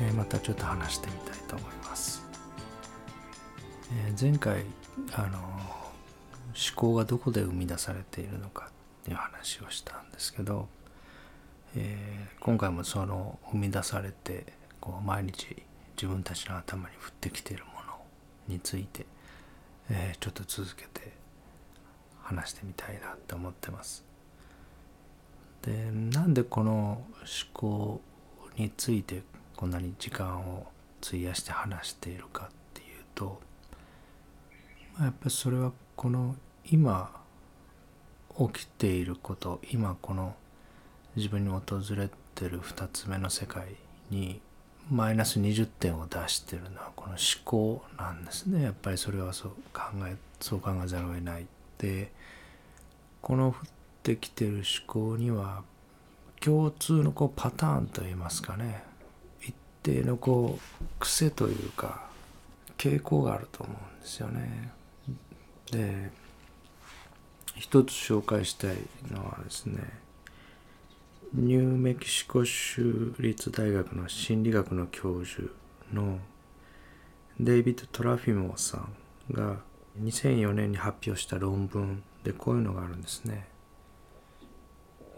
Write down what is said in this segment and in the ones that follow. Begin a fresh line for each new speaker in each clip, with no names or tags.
え、またちょっと話してみたいと思います、え、前回あの思考がどこで生み出されているのかっていう話をしたんですけど、えー、今回もその生み出されてこう毎日自分たちの頭に降ってきているものについて、えちょっと続けて話してみたいなって思ってます。でなんでこの思考についてこんなに時間を費やして話しているかっていうと、まあ、やっぱりそれはこの今起きていること今この自分に訪れてる2つ目の世界にマイナス20点を出してるのはこの思考なんですね。やっぱりそれはそう考えそう考えざるを得ないでこの降ってきてる思考には共通のこうパターンといいますかね定のこう癖というか傾向があると思うんですよね。で一つ紹介したいのはですねニューメキシコ州立大学の心理学の教授のデイビッド・トラフィモさんが2004年に発表した論文でこういうのがあるんですね。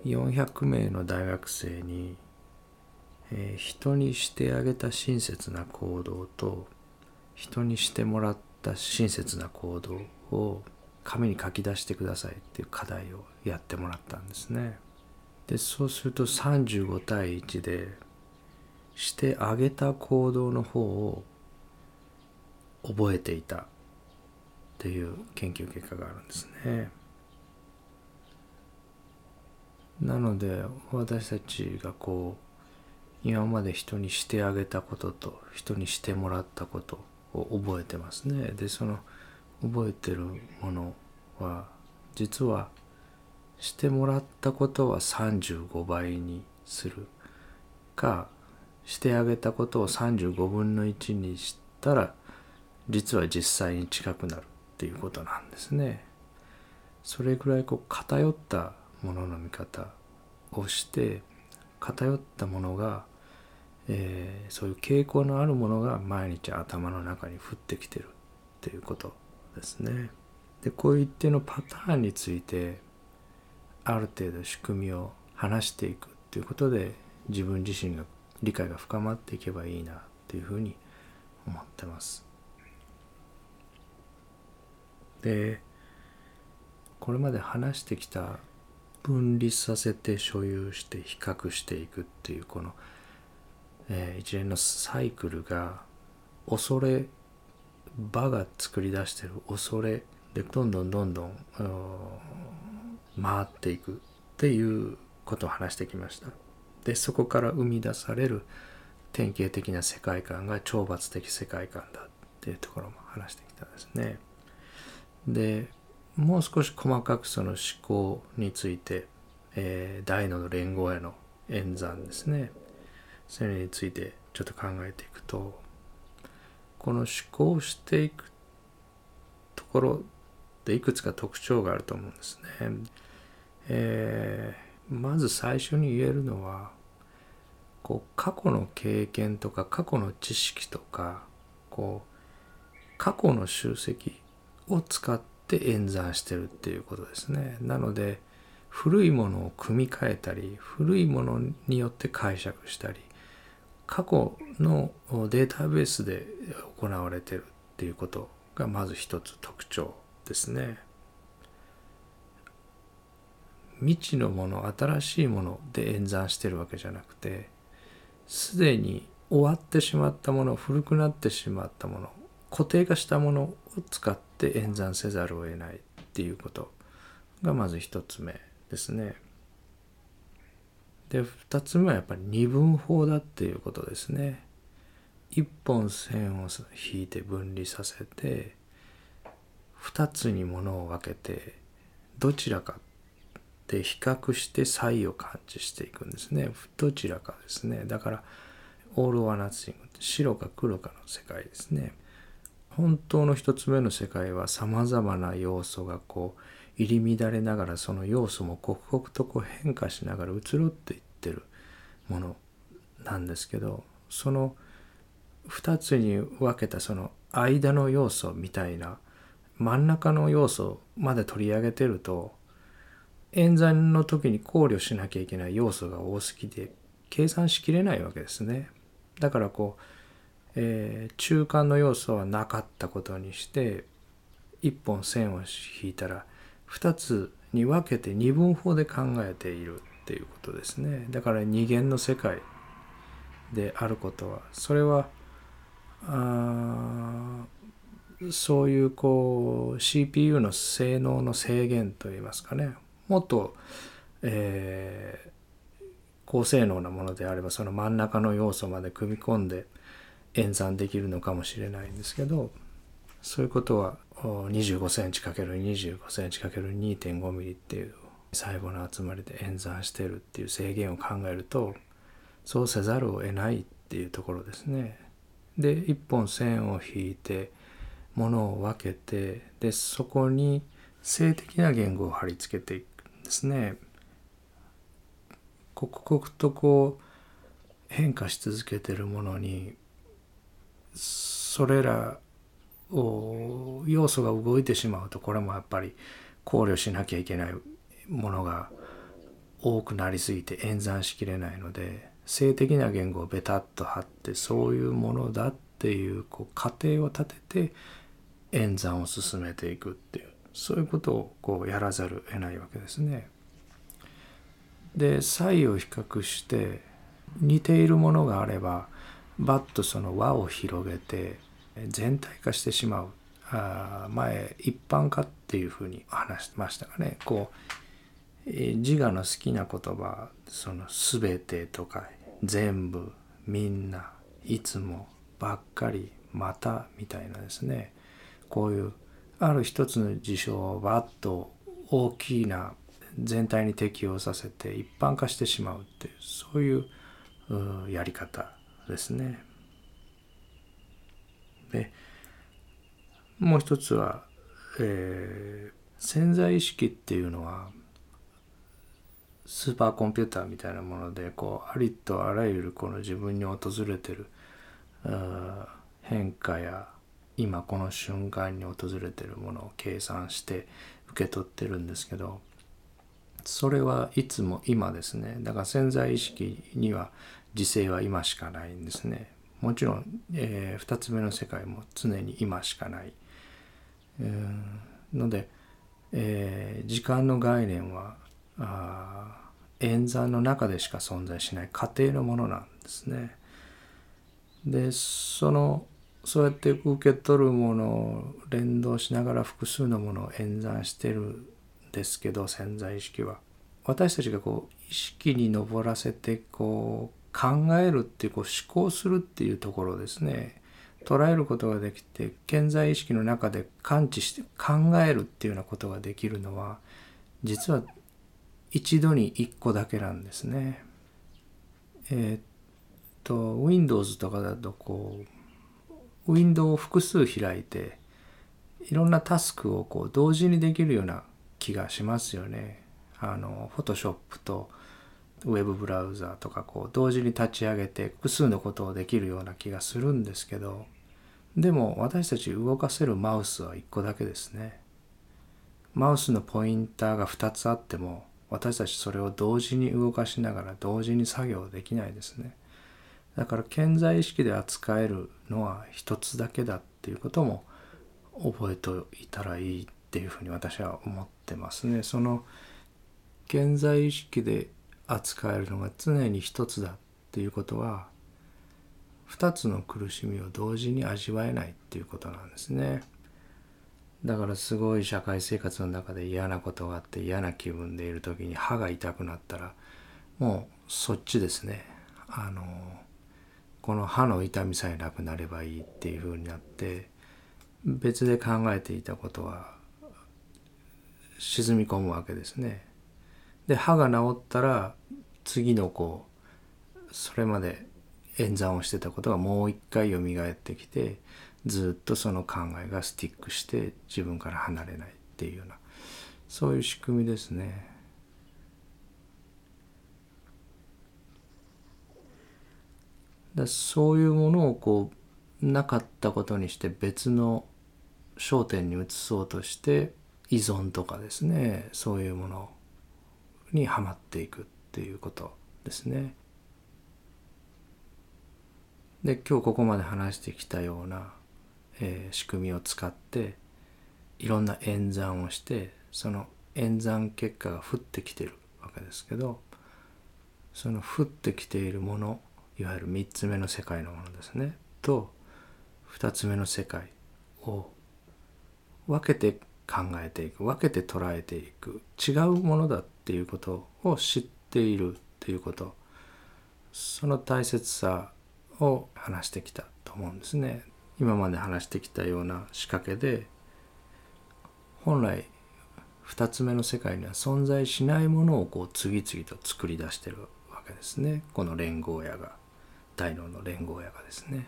400名の大学生に、えー、人にしてあげた親切な行動と人にしてもらった親切な行動を紙に書き出してくださいっていう課題をやってもらったんですね。でそうすると35対1でしてあげた行動の方を覚えていたっていう研究結果があるんですね。なので私たちがこう今まで人にしてあげたことと人にしてもらったことを覚えてますね。でその覚えてるものは実はしてもらったことは35倍にするかしてあげたことを35分の1にしたら実は実際に近くなるっていうことなんですね。それぐらいこう偏ったものの見方をして偏ったものが、えー、そういう傾向のあるものが毎日頭の中に降ってきてるっていうことですね。でこういう一定のパターンについてある程度仕組みを話していくっていうことで自分自身が理解が深まっていけばいいなっていうふうに思ってます。でこれまで話してきた分離させて所有して比較していくっていうこの、えー、一連のサイクルが恐れ場が作り出してる恐れでどんどんどんどん回っていくっていうことを話してきました。でそこから生み出される典型的な世界観が懲罰的世界観だっていうところも話してきたんですね。でもう少し細かくその思考について、えー、大の連合への演算ですねそれについてちょっと考えていくとこの思考していくところでいくつか特徴があると思うんですね。えー、まず最初に言えるのはこう過去の経験とか過去の知識とかこう過去の集積を使って演算してるっていうことですね。なので古いものを組み替えたり古いものによって解釈したり過去のデータベースで行われてるっていうことがまず一つ特徴ですね。未知のもの新しいもので演算してるわけじゃなくてすでに終わってしまったもの古くなってしまったもの固定化したものを使って演算せざるを得ないっていうことがまず一つ目ですね。で二つ目はやっぱり二分法だっていうことですね。一本線を引いて分離させて二つにものを分けてどちらかで比較して差異を感知していくんですね。どちらかですね。だからオール・ワナッシング白か黒かの世界ですね。本当の一つ目の世界はさまざまな要素がこう入り乱れながらその要素も刻々とこう変化しながら移ろっていってるものなんですけどその2つに分けたその間の要素みたいな真ん中の要素まで取り上げてると演算の時に考慮しなきゃいけない要素が多すぎて計算しきれないわけですね。だからこう、えー、中間の要素はなかったことにして1本線を引いたら2つに分けて二分法で考えているっていうことですね。だから二元の世界であることはそれはあそういうこう CPU の性能の制限といいますかねもっと、えー、高性能なものであればその真ん中の要素まで組み込んで演算できるのかもしれないんですけどそういうことは25センチ ×25 センチ ×2.5 ミリっていう細胞の集まりで演算してるっていう制限を考えるとそうせざるを得ないっていうところですね。で一本線を引いてものを分けてでそこに性的な言語を貼り付けていくんですね。刻々とこう変化し続けてるものにそれらを要素が動いてしまうとこれもやっぱり考慮しなきゃいけないものが多くなりすぎて演算しきれないので性的な言語をベタッと貼ってそういうものだっていうこう過程を立てて演算を進めていくっていうそういうことをこうやらざるを得ないわけですね。で差異を比較して似ているものがあればバッとその輪を広げて全体化してしまう。あ前一般化っていうふうに話してましたがね。こう自我の好きな言葉その全てとか全部みんないつもばっかりまたみたいなですね。こういうある一つの事象をバッと大きな全体に適用させて一般化してしまうっていうそういうやり方。ですね。でもう一つは、えー、潜在意識っていうのはスーパーコンピューターみたいなものでこうありとあらゆるこの自分に訪れてる変化や今この瞬間に訪れてるものを計算して受け取ってるんですけどそれはいつも今ですねだから潜在意識には時勢は今しかないんですね。もちろん、えー、2つ目の世界も常に今しかない、えー、ので、えー、時間の概念はあ演算の中でしか存在しない過程のものなんですね。でそのそうやって受け取るものを連動しながら複数のものを演算してるんですけど潜在意識は。私たちがこう意識に上らせてこう考えるっていうこう思考するっていうところですね捉えることができて健在意識の中で感知して考えるっていうようなことができるのは実は一度に一個だけなんですね。えー、っと Windows とかだとこうウィンドウを複数開いていろんなタスクをこう同時にできるような気がしますよね。あの Photoshop とウェブブラウザーとかこう同時に立ち上げて複数のことをできるような気がするんですけどでも私たち動かせるマウスは1個だけですね。マウスのポインターが2つあっても私たちそれを同時に動かしながら同時に作業できないですね。だから健在意識で扱えるのは一つだけだっていうことも覚えておいたらいいっていうふうに私は思ってますね。その健在意識で扱えるのが常に一つだっていうことは二つの苦しみを同時に味わえないっていうことなんですね。だからすごい社会生活の中で嫌なことがあって嫌な気分でいる時に歯が痛くなったらもうそっちですねあのこの歯の痛みさえなくなればいいっていう風になって別で考えていたことは沈み込むわけですね。で歯が治ったら次のこうそれまで演算をしてたことがもう一回蘇ってきてずっとその考えがスティックして自分から離れないっていうようなそういう仕組みですね。だそういうものをこうなかったことにして別の焦点に移そうとして依存とかですねそういうものをにはまっていくっていうことですね。で今日ここまで話してきたような、えー、仕組みを使っていろんな演算をしてその演算結果が降ってきてるわけですけどその降ってきているものいわゆる3つ目の世界のものですねと2つ目の世界を分けて考えていく分けて捉えていく違うものだっていうことを知っているっていうことその大切さを話してきたと思うんですね。今まで話してきたような仕掛けで本来2つ目の世界には存在しないものをこう次々と作り出してるわけですねこの連合屋が大脳の連合屋がですね。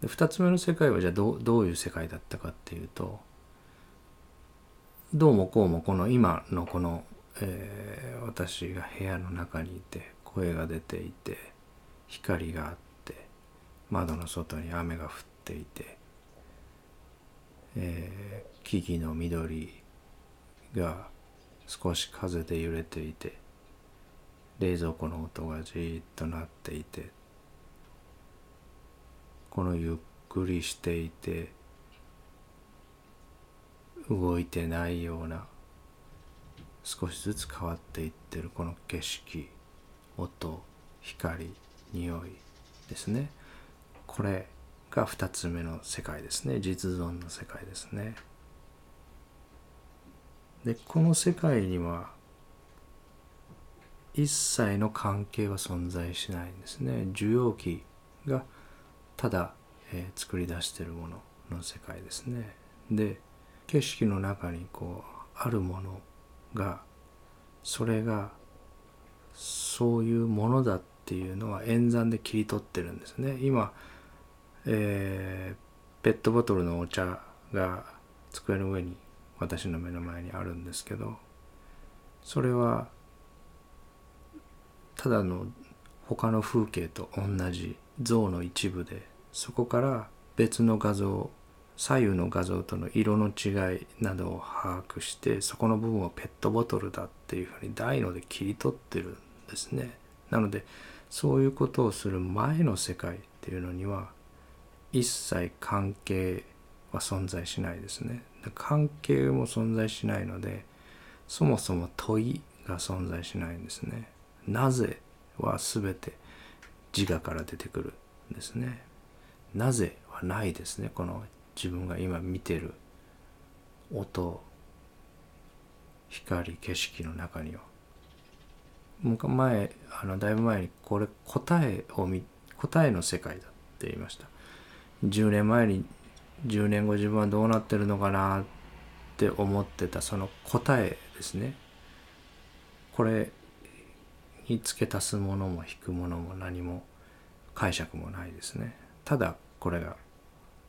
で2つ目の世界はじゃあどどういう世界だったかっていうとどうもこうもこの今のこの、えー、私が部屋の中にいて声が出ていて光があって窓の外に雨が降っていて、えー、木々の緑が少し風で揺れていて冷蔵庫の音がじーっと鳴っていてこのゆっくりしていて動いてないような少しずつ変わっていってるこの景色音光匂いですね。これが2つ目の世界ですね。実存の世界ですね。でこの世界には一切の関係は存在しないんですね。受容器がただ、えー、作り出してるものの世界ですね。で景色の中にこうあるものがそれがそういうものだっていうのは演算で切り取ってるんですね。今、えー、ペットボトルのお茶が机の上に私の目の前にあるんですけどそれはただの他の風景と同じ像の一部でそこから別の画像左右の画像との色の違いなどを把握してそこの部分をペットボトルだっていうふうに台ので切り取ってるんですね。なのでそういうことをする前の世界っていうのには一切関係は存在しないですね。関係も存在しないのでそもそも問いが存在しないんですね。なぜは全て自我から出てくるんですね。なぜはないですね。この自分が今見てる音光景色の中には。前あのだいぶ前にこれ答えを見答えの世界だって言いました。10年前に10年後自分はどうなってるのかなって思ってたその答えですね。これに付け足すものも引くものも何も解釈もないですね。ただこれが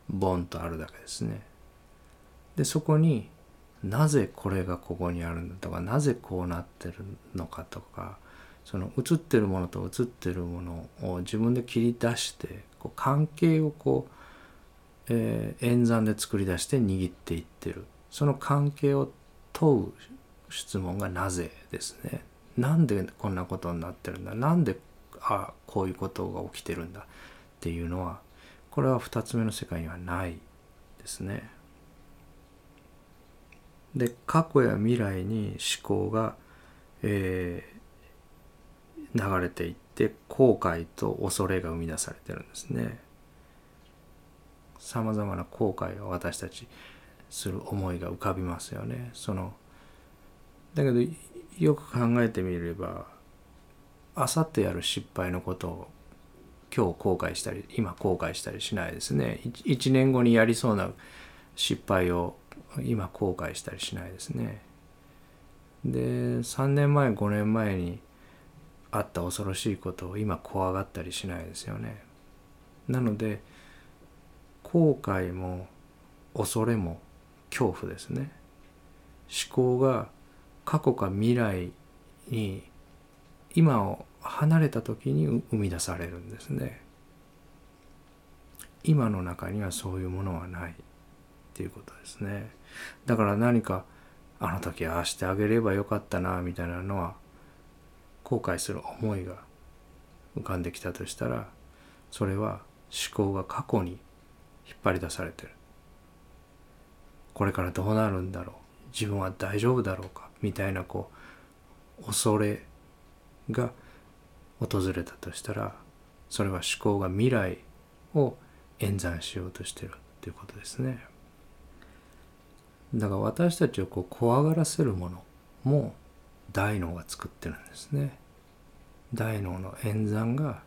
ボンとあるだけですね。でそこになぜこれがここにあるんだとかなぜこうなってるのかとかその映ってるものと映ってるものを自分で切り出してこう関係をこう、えー、演算で作り出して握っていってる。その関係を問う質問がなぜですね。なんでこんなことになってるんだ？なんであこういうことが起きてるんだ？っていうのはこれは2つ目の世界にはないですね。で過去や未来に思考が、えー、流れていって後悔と恐れが生み出されてるんですね。さまざまな後悔を私たちする思いが浮かびますよね。そのだけどよく考えてみればあさってやる失敗のことを今日後悔したり今後悔したりしないですね。1, 年後にやりそうな失敗を今後悔したりしないですね。で3年前5年前にあった恐ろしいことを今怖がったりしないですよね。なので後悔も恐れも恐怖ですね。思考が過去か未来に今を離れた時に生み出されるんですね。今の中にはそういうものはないっていうことですね。だから何かあの時ああしてあげればよかったなみたいなのは後悔する思いが浮かんできたとしたらそれは思考が過去に引っ張り出されてるこれからどうなるんだろう自分は大丈夫だろうかみたいなこう恐れが訪れたとしたらそれは思考が未来を演算しようとしてるっていうことですね。だから私たちをこう怖がらせるものも大脳が作ってるんですね。大脳の演算が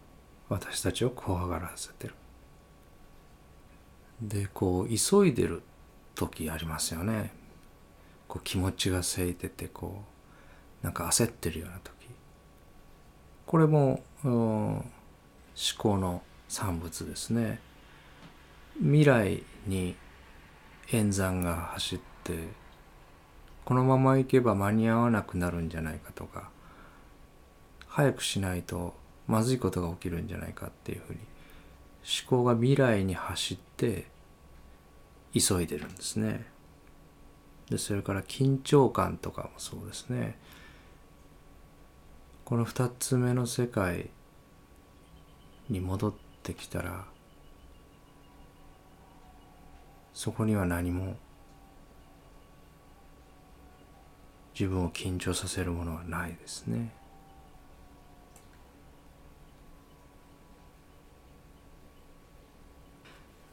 私たちを怖がらせてる。でこう急いでる時ありますよね。こう気持ちがせいててこうなんか焦ってるような時これも思考の産物ですね未来に演算が走ってこのまま行けば間に合わなくなるんじゃないかとか早くしないとまずいことが起きるんじゃないかっていうふうに思考が未来に走って急いでるんですね。でそれから緊張感とかもそうですね。この2つ目の世界に戻ってきたらそこには何も自分を緊張させるものはないですね。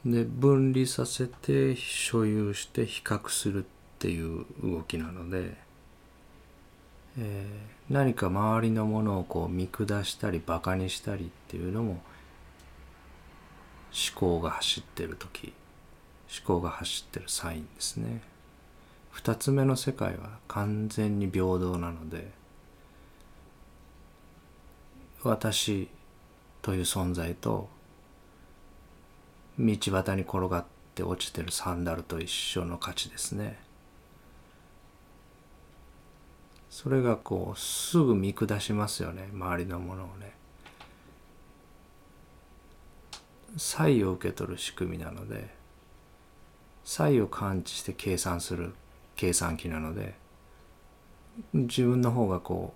で分離させて所有して比較するっていう動きなので、えー、何か周りのものをこう見下したりバカにしたりっていうのも思考が走ってる時思考が走ってるサインですね。二つ目の世界は完全に平等なので私という存在と道端に転がって落ちてるサンダルと一緒の価値ですね。それがこうすぐ見下しますよね周りのものをね差異を受け取る仕組みなので差異を感知して計算する計算機なので自分の方がこ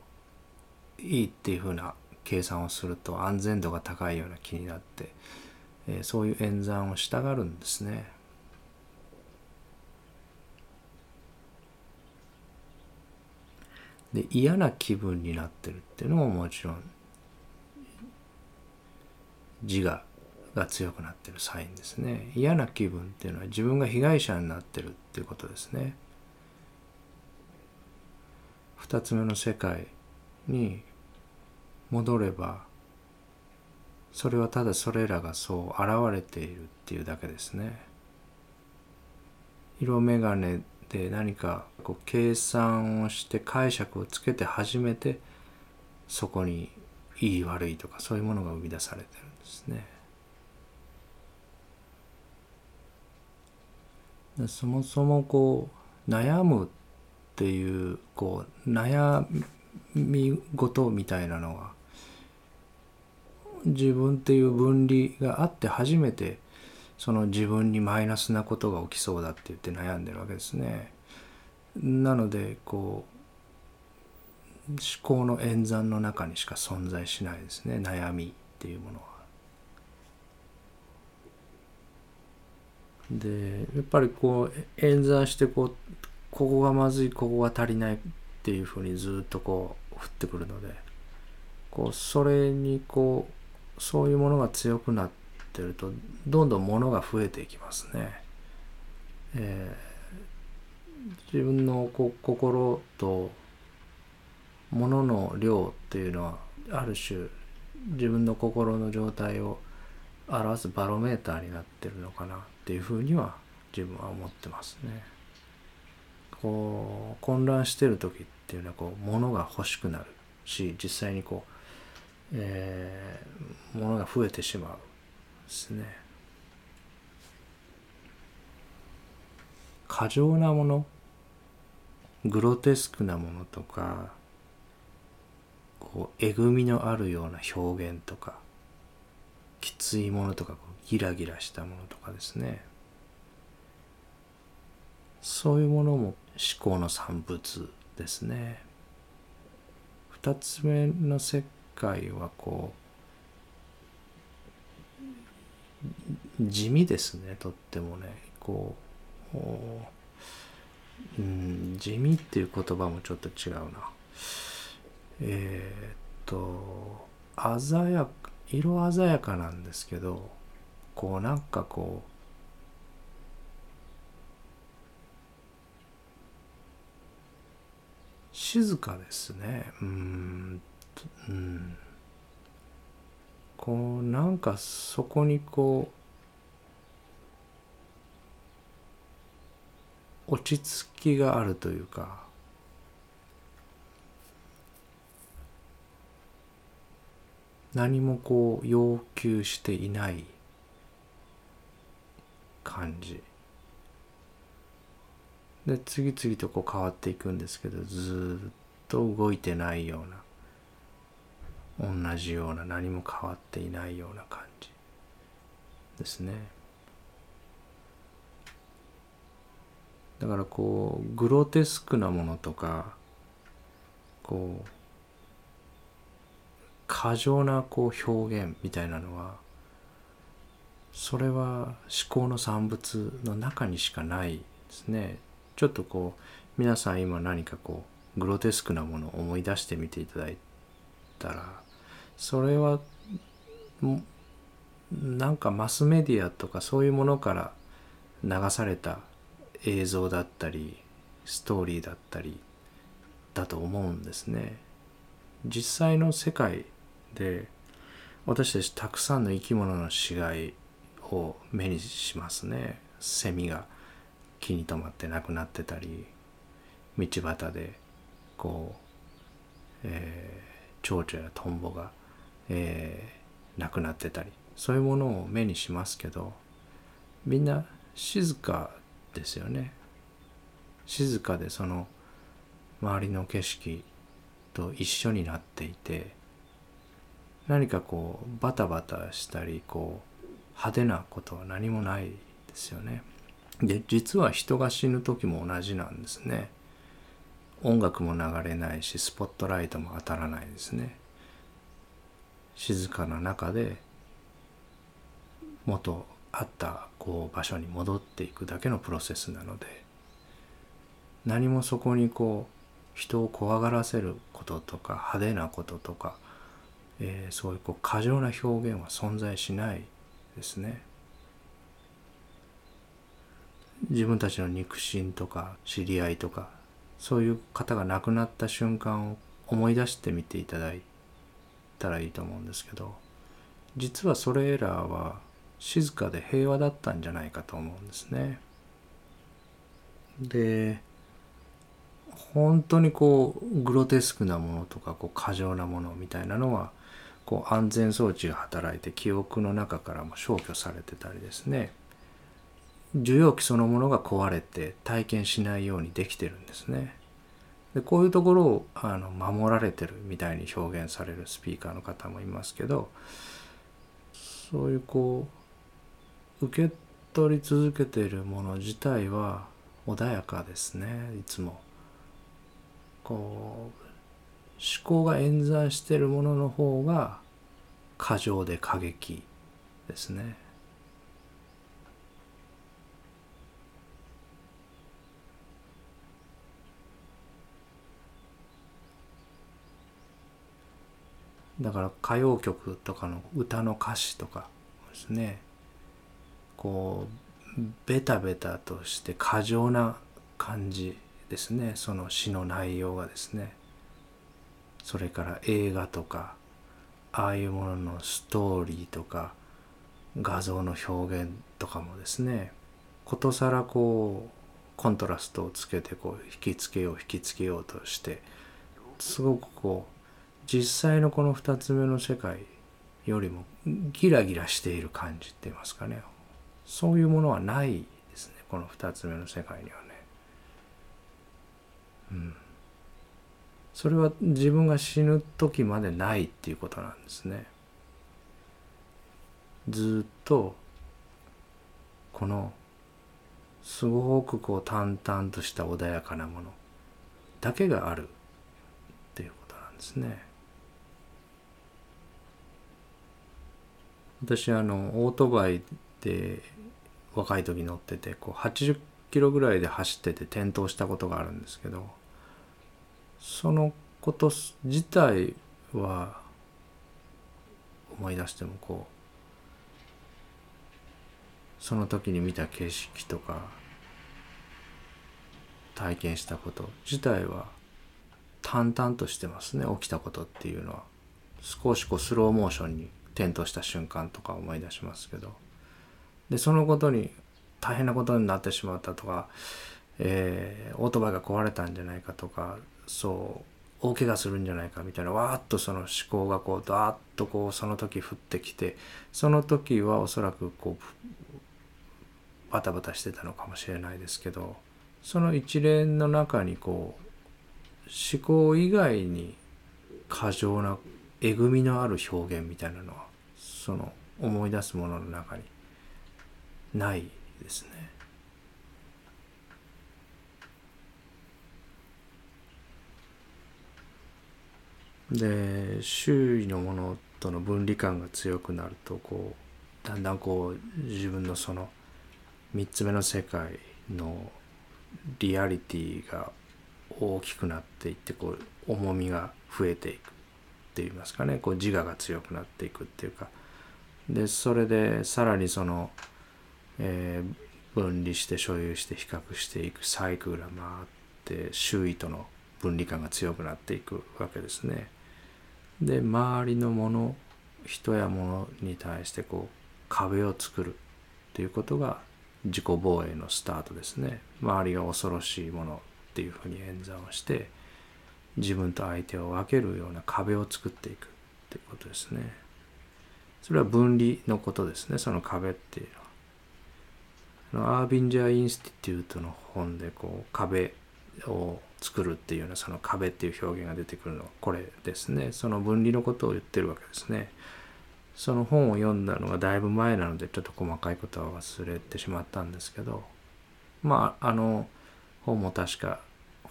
ういいっていうふうな計算をすると安全度が高いような気になってえそういう演算をしたがるんですね。で嫌な気分になってるっていうのももちろん自我が強くなってるサインですね嫌な気分っていうのは自分が被害者になってるっていうことですね二つ目の世界に戻ればそれはただそれらがそう現れているっていうだけですね。色眼鏡で何かこう計算をして解釈をつけて初めてそこにいい悪いとかそういうものが生み出されてるんですね。そもそもこう悩むっていうこう悩み事みたいなのは自分っていう分離があって初めてその自分にマイナスなことが起きそうだって言って悩んでるわけですね。なのでこう思考の演算の中にしか存在しないですね悩みっていうものは。でやっぱりこう演算してこうここがまずいここが足りないっていうふうにずっとこう降ってくるのでこうそれにこうそういうものが強くなっててるとどんどんものが増えていきますね。えー、自分のこ心ともの量っていうのはある種自分の心の状態を表すバロメーターになってるのかなっていうふうには自分は思ってますね。こう混乱してる時っていうのはこう物が欲しくなるし実際にこうえー、ものが増えてしまうですね。過剰なもの？グロテスクなものとかこうえぐみのあるような表現とかきついものとかギラギラしたものとかですね。そういうものも思考の産物ですね。二つ目の世界はこう地味ですねとってもね。こううん地味っていう言葉もちょっと違うな。えー、っと鮮やか色鮮やかなんですけどこうなんかこう静かですね。うんうん。こうなんかそこにこう落ち着きがあるというか。何もこう要求していない感じ。で次々とこう変わっていくんですけどずっと動いてないような同じような何も変わっていないような感じですね。だからこうグロテスクなものとかこう過剰なこう表現みたいなのはそれは思考の産物の中にしかないですね。ちょっとこう皆さん今何かこうグロテスクなものを思い出してみていただいたらそれはなんかマスメディアとかそういうものから流された映像だったりストーリーだったりだと思うんですね。実際の世界で私たちたくさんの生き物の死骸を目にしますねセミが木に止まって亡くなってたり道端でこう、えー、蝶々やトンボが、えー、亡くなってたりそういうものを目にしますけどみんな静かですよね静かでその周りの景色と一緒になっていて何かこうバタバタしたりこう派手なことは何もないですよね。で実は人が死ぬ時も同じなんですね。音楽も流れないしスポットライトも当たらないですね。静かな中で元あったこう場所に戻っていくだけのプロセスなので何もそこにこう人を怖がらせることとか派手なこととかえー、そういうこう過剰な表現は存在しないですね。自分たちの肉親とか知り合いとかそういう方が亡くなった瞬間を思い出してみていただいたらいいと思うんですけど実はそれらは静かで平和だったんじゃないかと思うんですね。で本当にこうグロテスクなものとかこう過剰なものみたいなのはこう安全装置が働いて記憶の中からも消去されてたりですね受容器そのものが壊れて体験しないようにできてるんですねでこういうところをあの守られてるみたいに表現されるスピーカーの方もいますけどそういうこう受け取り続けているもの自体は穏やかですね。いつも。こう思考が演算しているものの方が過剰で過激ですね。だから歌謡曲とかの歌の歌詞とかですね。こうベタベタとして過剰な感じですね。その詩の内容がですね。それから映画とかああいうもののストーリーとか画像の表現とかもですね。ことさらこうコントラストをつけてこう引きつけよう引きつけようとしてすごくこう実際のこの2つ目の世界よりもギラギラしている感じって言いますかね。そういうものはないですね。この2つ目の世界にはね。うん、それは自分が死ぬ時までないっていうことなんですね。ずっとこのすごくこう淡々とした穏やかなものだけがあるっていうことなんですね。私あのオートバイで若い時乗っててこう80キロぐらいで走ってて転倒したことがあるんですけどそのこと自体は思い出してもこうその時に見た景色とか体験したこと自体は淡々としてますね。起きたことっていうのは。少しこうスローモーションに転倒した瞬間とか思い出しますけど。でそのことに大変なことになってしまったとか、えー、オートバイが壊れたんじゃないかとかそう大怪我するんじゃないかみたいなわーっとその思考がこうダーッとこうその時降ってきてその時はおそらくこうバタバタしてたのかもしれないですけどその一連の中にこう思考以外に過剰なえぐみのある表現みたいなのはその思い出すものの中にないですね。で周囲のものとの分離感が強くなるとこうだんだんこう自分のその3つ目の世界のリアリティが大きくなっていってこう重みが増えていくって言いますかねこう自我が強くなっていくっていうかでそれでさらにその、えー、分離して所有して比較していくサイクルが回って周囲との分離感が強くなっていくわけですね。で周りのもの人や物に対してこう壁を作るっていうことが自己防衛のスタートですね。周りが恐ろしいものっていうふうに演算をして自分と相手を分けるような壁を作っていくっていうことですね。それは分離のことですね。その壁っていうのは。アービンジャー・インスティテュートの本でこう壁を作るっていうようなその壁っていう表現が出てくるのはこれですね。その分離のことを言ってるわけですね。その本を読んだのがだいぶ前なのでちょっと細かいことは忘れてしまったんですけどまああの本も確か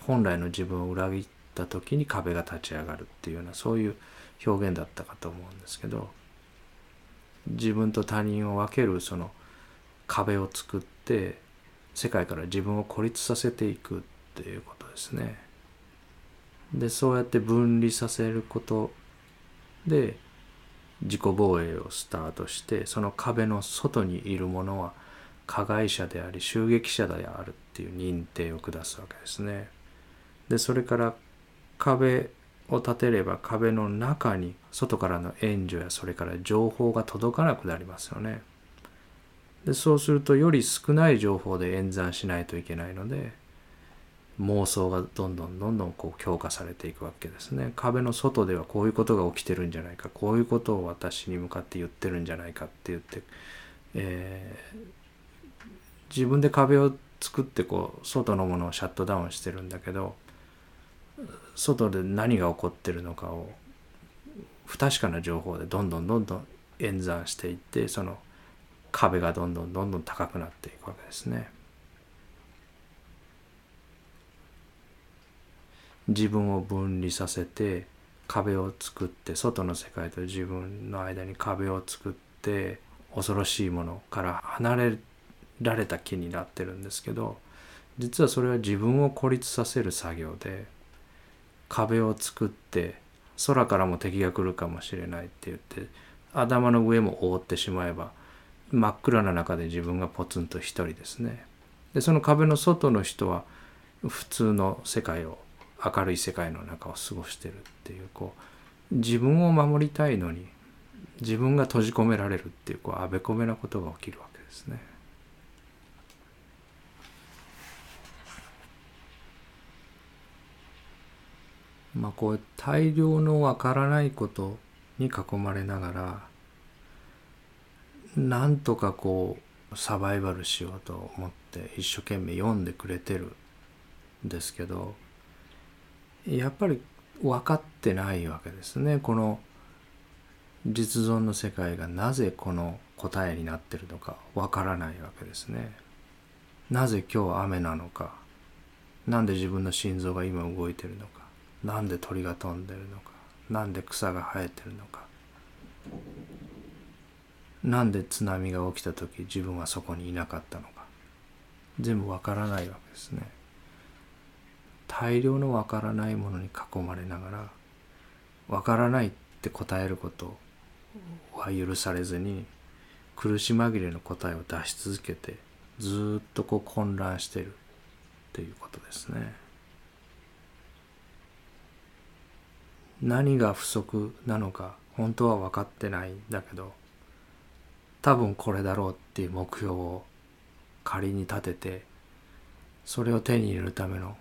本来の自分を裏切った時に壁が立ち上がるっていうようなそういう表現だったかと思うんですけど自分と他人を分けるその壁を作って世界から自分を孤立させていくっていうことですね。でそうやって分離させることで自己防衛をスタートしてその壁の外にいるものは加害者であり襲撃者であるっていう認定を下すわけですね。でそれから壁を立てれば壁の中に外からの援助やそれから情報が届かなくなりますよね。でそうするとより少ない情報で演算しないといけないので妄想がどんどんどんどんこう強化されていくわけですね。壁の外ではこういうことが起きてるんじゃないかこういうことを私に向かって言ってるんじゃないかって言って、えー、自分で壁を作ってこう外のものをシャットダウンしてるんだけど外で何が起こってるのかを不確かな情報でどんどんどんどん演算していってその壁がどんどんどんどん高くなっていくわけですね。自分を分離させて壁を作って外の世界と自分の間に壁を作って恐ろしいものから離れられた気になってるんですけど実はそれは自分を孤立させる作業で壁を作って空からも敵が来るかもしれないって言って頭の上も覆ってしまえば真っ暗な中で自分がポツンと一人ですねでその壁の外の人は普通の世界を明るい世界の中を過ごしてるっていうこう自分を守りたいのに自分が閉じ込められるっていうこうあべこべなことが起きるわけですね。まあこう大量のわからないことに囲まれながらなんとかこうサバイバルしようと思って一生懸命読んでくれてるんですけどやっぱり分かってないわけですね。この実存の世界がなぜこの答えになってるのか分からないわけですね。なぜ今日雨なのか。なんで自分の心臓が今動いてるのか。なんで鳥が飛んでるのか。なんで草が生えてるのか。なんで津波が起きた時自分はそこにいなかったのか。全部わからないわけですね。大量のわからないものに囲まれながらわからないって答えることは許されずに苦し紛れの答えを出し続けてずっとこう混乱してるっていうことですね。何が不足なのか本当は分かってないんだけど多分これだろうっていう目標を仮に立ててそれを手に入れるための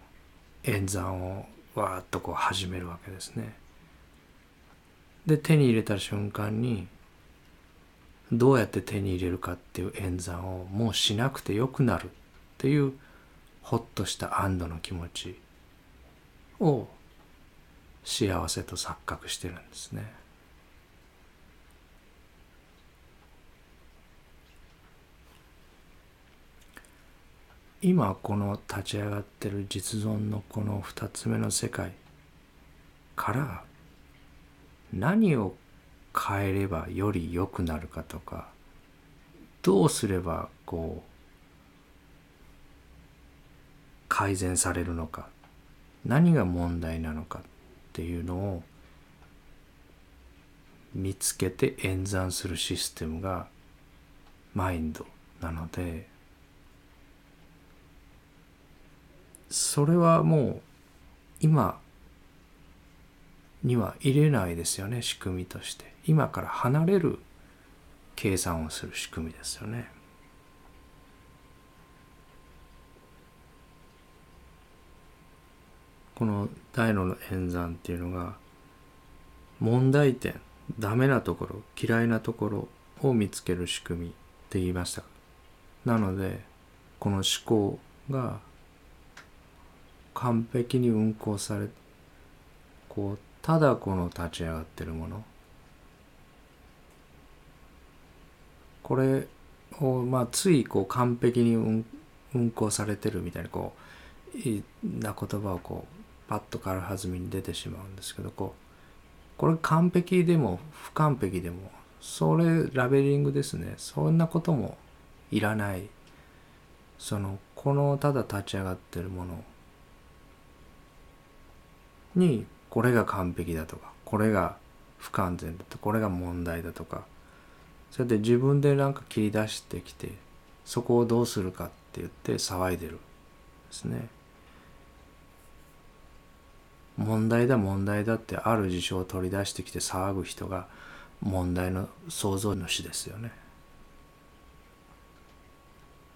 演算をわーっとこう始めるわけですね。で手に入れた瞬間にどうやって手に入れるかっていう演算をもうしなくてよくなるっていうほっとした安堵の気持ちを幸せと錯覚してるんですね。今この立ち上がってる実存のこの2つ目の世界から何を変えればより良くなるかとかどうすればこう改善されるのか何が問題なのかっていうのを見つけて演算するシステムがマインドなのでそれはもう今には入れないですよね仕組みとして。今から離れる計算をする仕組みですよね。この大脳の演算っていうのが問題点ダメなところ嫌いなところを見つける仕組みって言いました。なのでこの思考が完璧に運行されこうただこの立ち上がってるもの。これをまあついこう完璧に運運行されてるみたいなこういな言葉をこうパッと軽はずみに出てしまうんですけどこうこれ完璧でも不完璧でもそれラベリングですね。そんなこともいらない。そのこのただ立ち上がってるものにこれが完璧だとかこれが不完全だとこれが問題だとかそれで自分でなんか切り出してきてそこをどうするかって言って騒いでるですね。問題だ問題だってある事象を取り出してきて騒ぐ人が問題の創造主ですよね。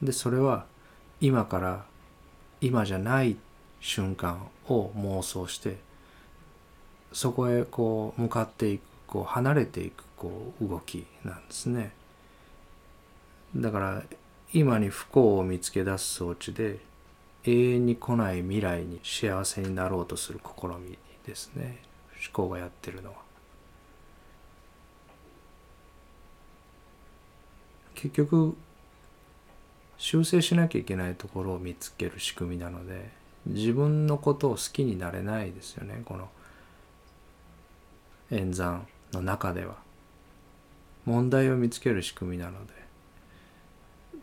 でそれは今から今じゃない瞬間を妄想してそこへこう向かっていくこう離れていくこう動きなんですね。だから今に不幸を見つけ出す装置で永遠に来ない未来に幸せになろうとする試みですね。思考がやってるのは。結局修正しなきゃいけないところを見つける仕組みなので自分のことを好きになれないですよねこの演算の中では問題を見つける仕組みなので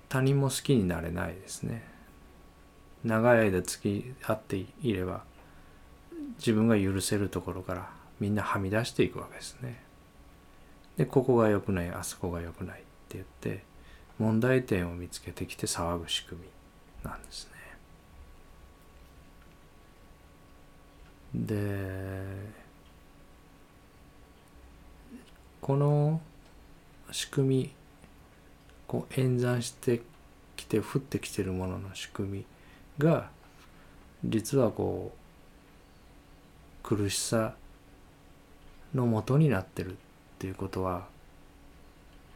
他人も好きになれないですね。長い間付き合っていれば自分が許せるところからみんなはみ出していくわけですね。でここが良くないあそこが良くないって言って問題点を見つけてきて騒ぐ仕組みなんですね。でこの仕組みこう演算してきて降ってきてるものの仕組みが実はこう苦しさのもとになってるっていうことは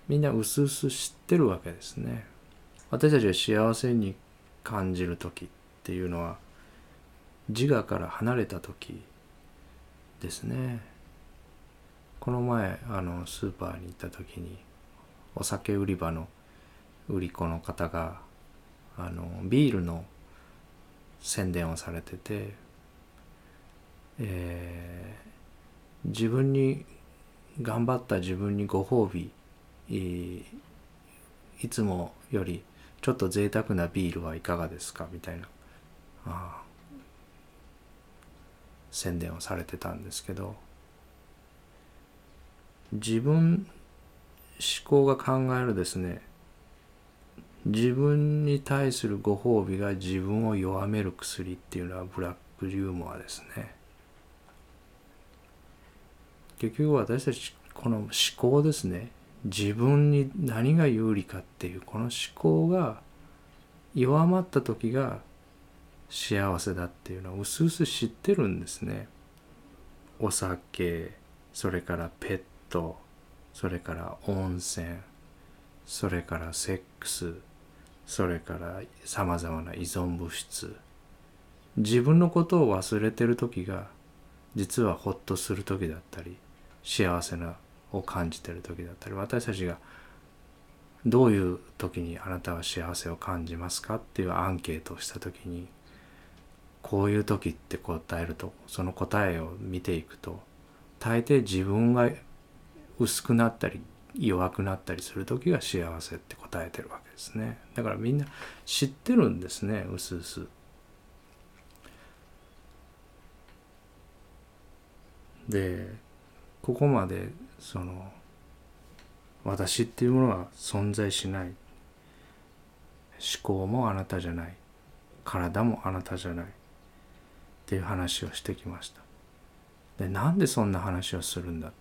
みんなうすうす知ってるわけですね。私たちが幸せに感じる時っていうのは自我から離れた時ですねこの前あのスーパーに行った時にお酒売り場の売り子の方があのビールの宣伝をされてて、えー、自分に頑張った自分にご褒美いつもよりちょっと贅沢なビールはいかがですか？みたいなあ宣伝をされてたんですけど自分思考が考えるですね。自分に対するご褒美が自分を弱める薬っていうのはブラックユーモアですね。結局私たちこの思考ですね。自分に何が有利かっていうこの思考が弱まった時が幸せだっていうのをうすうす知ってるんですね。お酒それからペットトそれから温泉それからセックスそれからさまざまな依存物質。自分のことを忘れてる時が実はホッとする時だったり幸せなを感じてる時だったり私たちがどういう時にあなたは幸せを感じますか？っていうアンケートをした時にこういう時って答えるとその答えを見ていくと大抵自分が薄くなったり弱くなったりする時が幸せって答えてるわけですね。だからみんな知ってるんですねうすうす。でここまでその私っていうものは存在しない。思考もあなたじゃない。体もあなたじゃない。っていう話をしてきました。でなんでそんな話をするんだ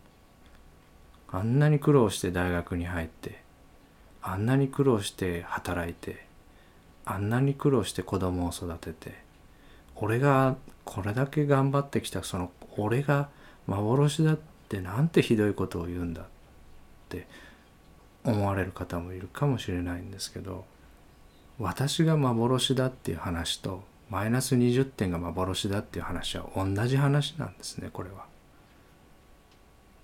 あんなに苦労して大学に入ってあんなに苦労して働いてあんなに苦労して子供を育てて俺がこれだけ頑張ってきたその俺が幻だってなんてひどいことを言うんだって思われる方もいるかもしれないんですけど私が幻だっていう話とマイナス20点が幻だっていう話は同じ話なんですねこれは。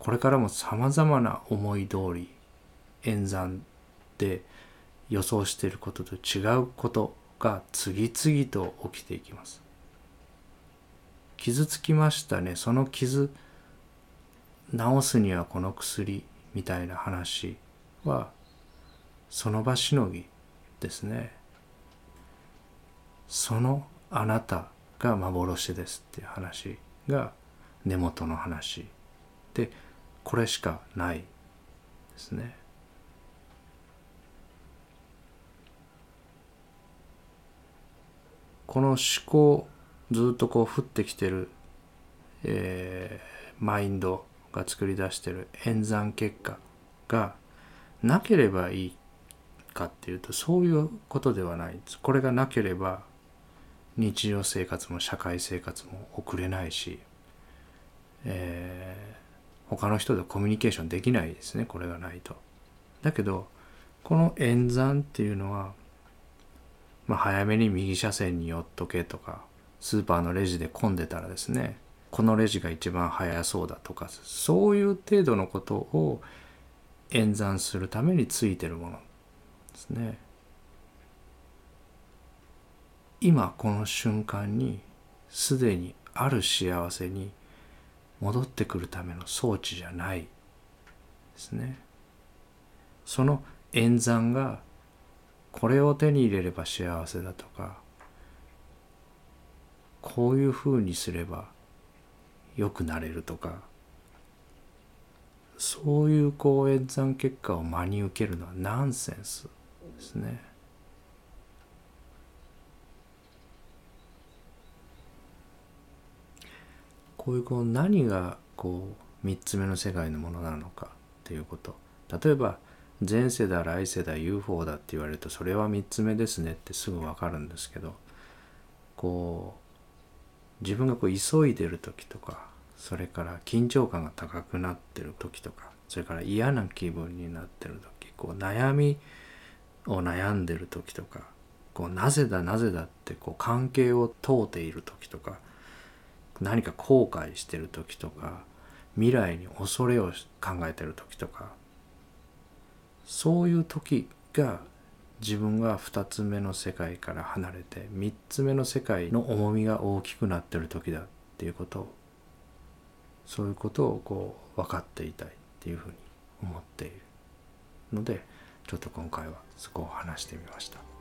これからもさまざまな思い通り演算で予想していることと違うことが次々と起きていきます。傷つきましたねその傷治すにはこの薬みたいな話はその場しのぎですねそのあなたが幻ですっていう話が根元の話でこれしかないですねこの思考ずっとこう降ってきてる、えー、マインドが作り出してる演算結果がなければいいかっていうとそういうことではないです。これがなければ日常生活も社会生活も送れないし、えー、他の人とコミュニケーションできないですねこれがないと。だけどこの演算っていうのは、まあ、早めに右車線に寄っとけとかスーパーのレジで混んでたらですねこのレジが一番早そうだとかそういう程度のことを演算するためについてるものですね。今この瞬間にすでにある幸せに戻ってくるための装置じゃないですね。その演算がこれを手に入れれば幸せだとかこういうふうにすれば良くなれるとかそういうこう演算結果を真に受けるのはナンセンスですね。こういうこう何がこう3つ目の世界のものなのかっていうこと。例えば前世だ来世だ UFO だって言われるとそれは3つ目ですねってすぐ分かるんですけどこう自分がこう急いでる時とかそれから緊張感が高くなってる時とかそれから嫌な気分になってる時こう悩みを悩んでる時とかこうなぜだなぜだってこう関係を問うている時とか何か後悔してる時とか未来に恐れを考えてる時とかそういう時が自分が2つ目の世界から離れて3つ目の世界の重みが大きくなってる時だっていうことをそういうことをこう分かっていたいっていうふうに思っているのでちょっと今回はそこを話してみました。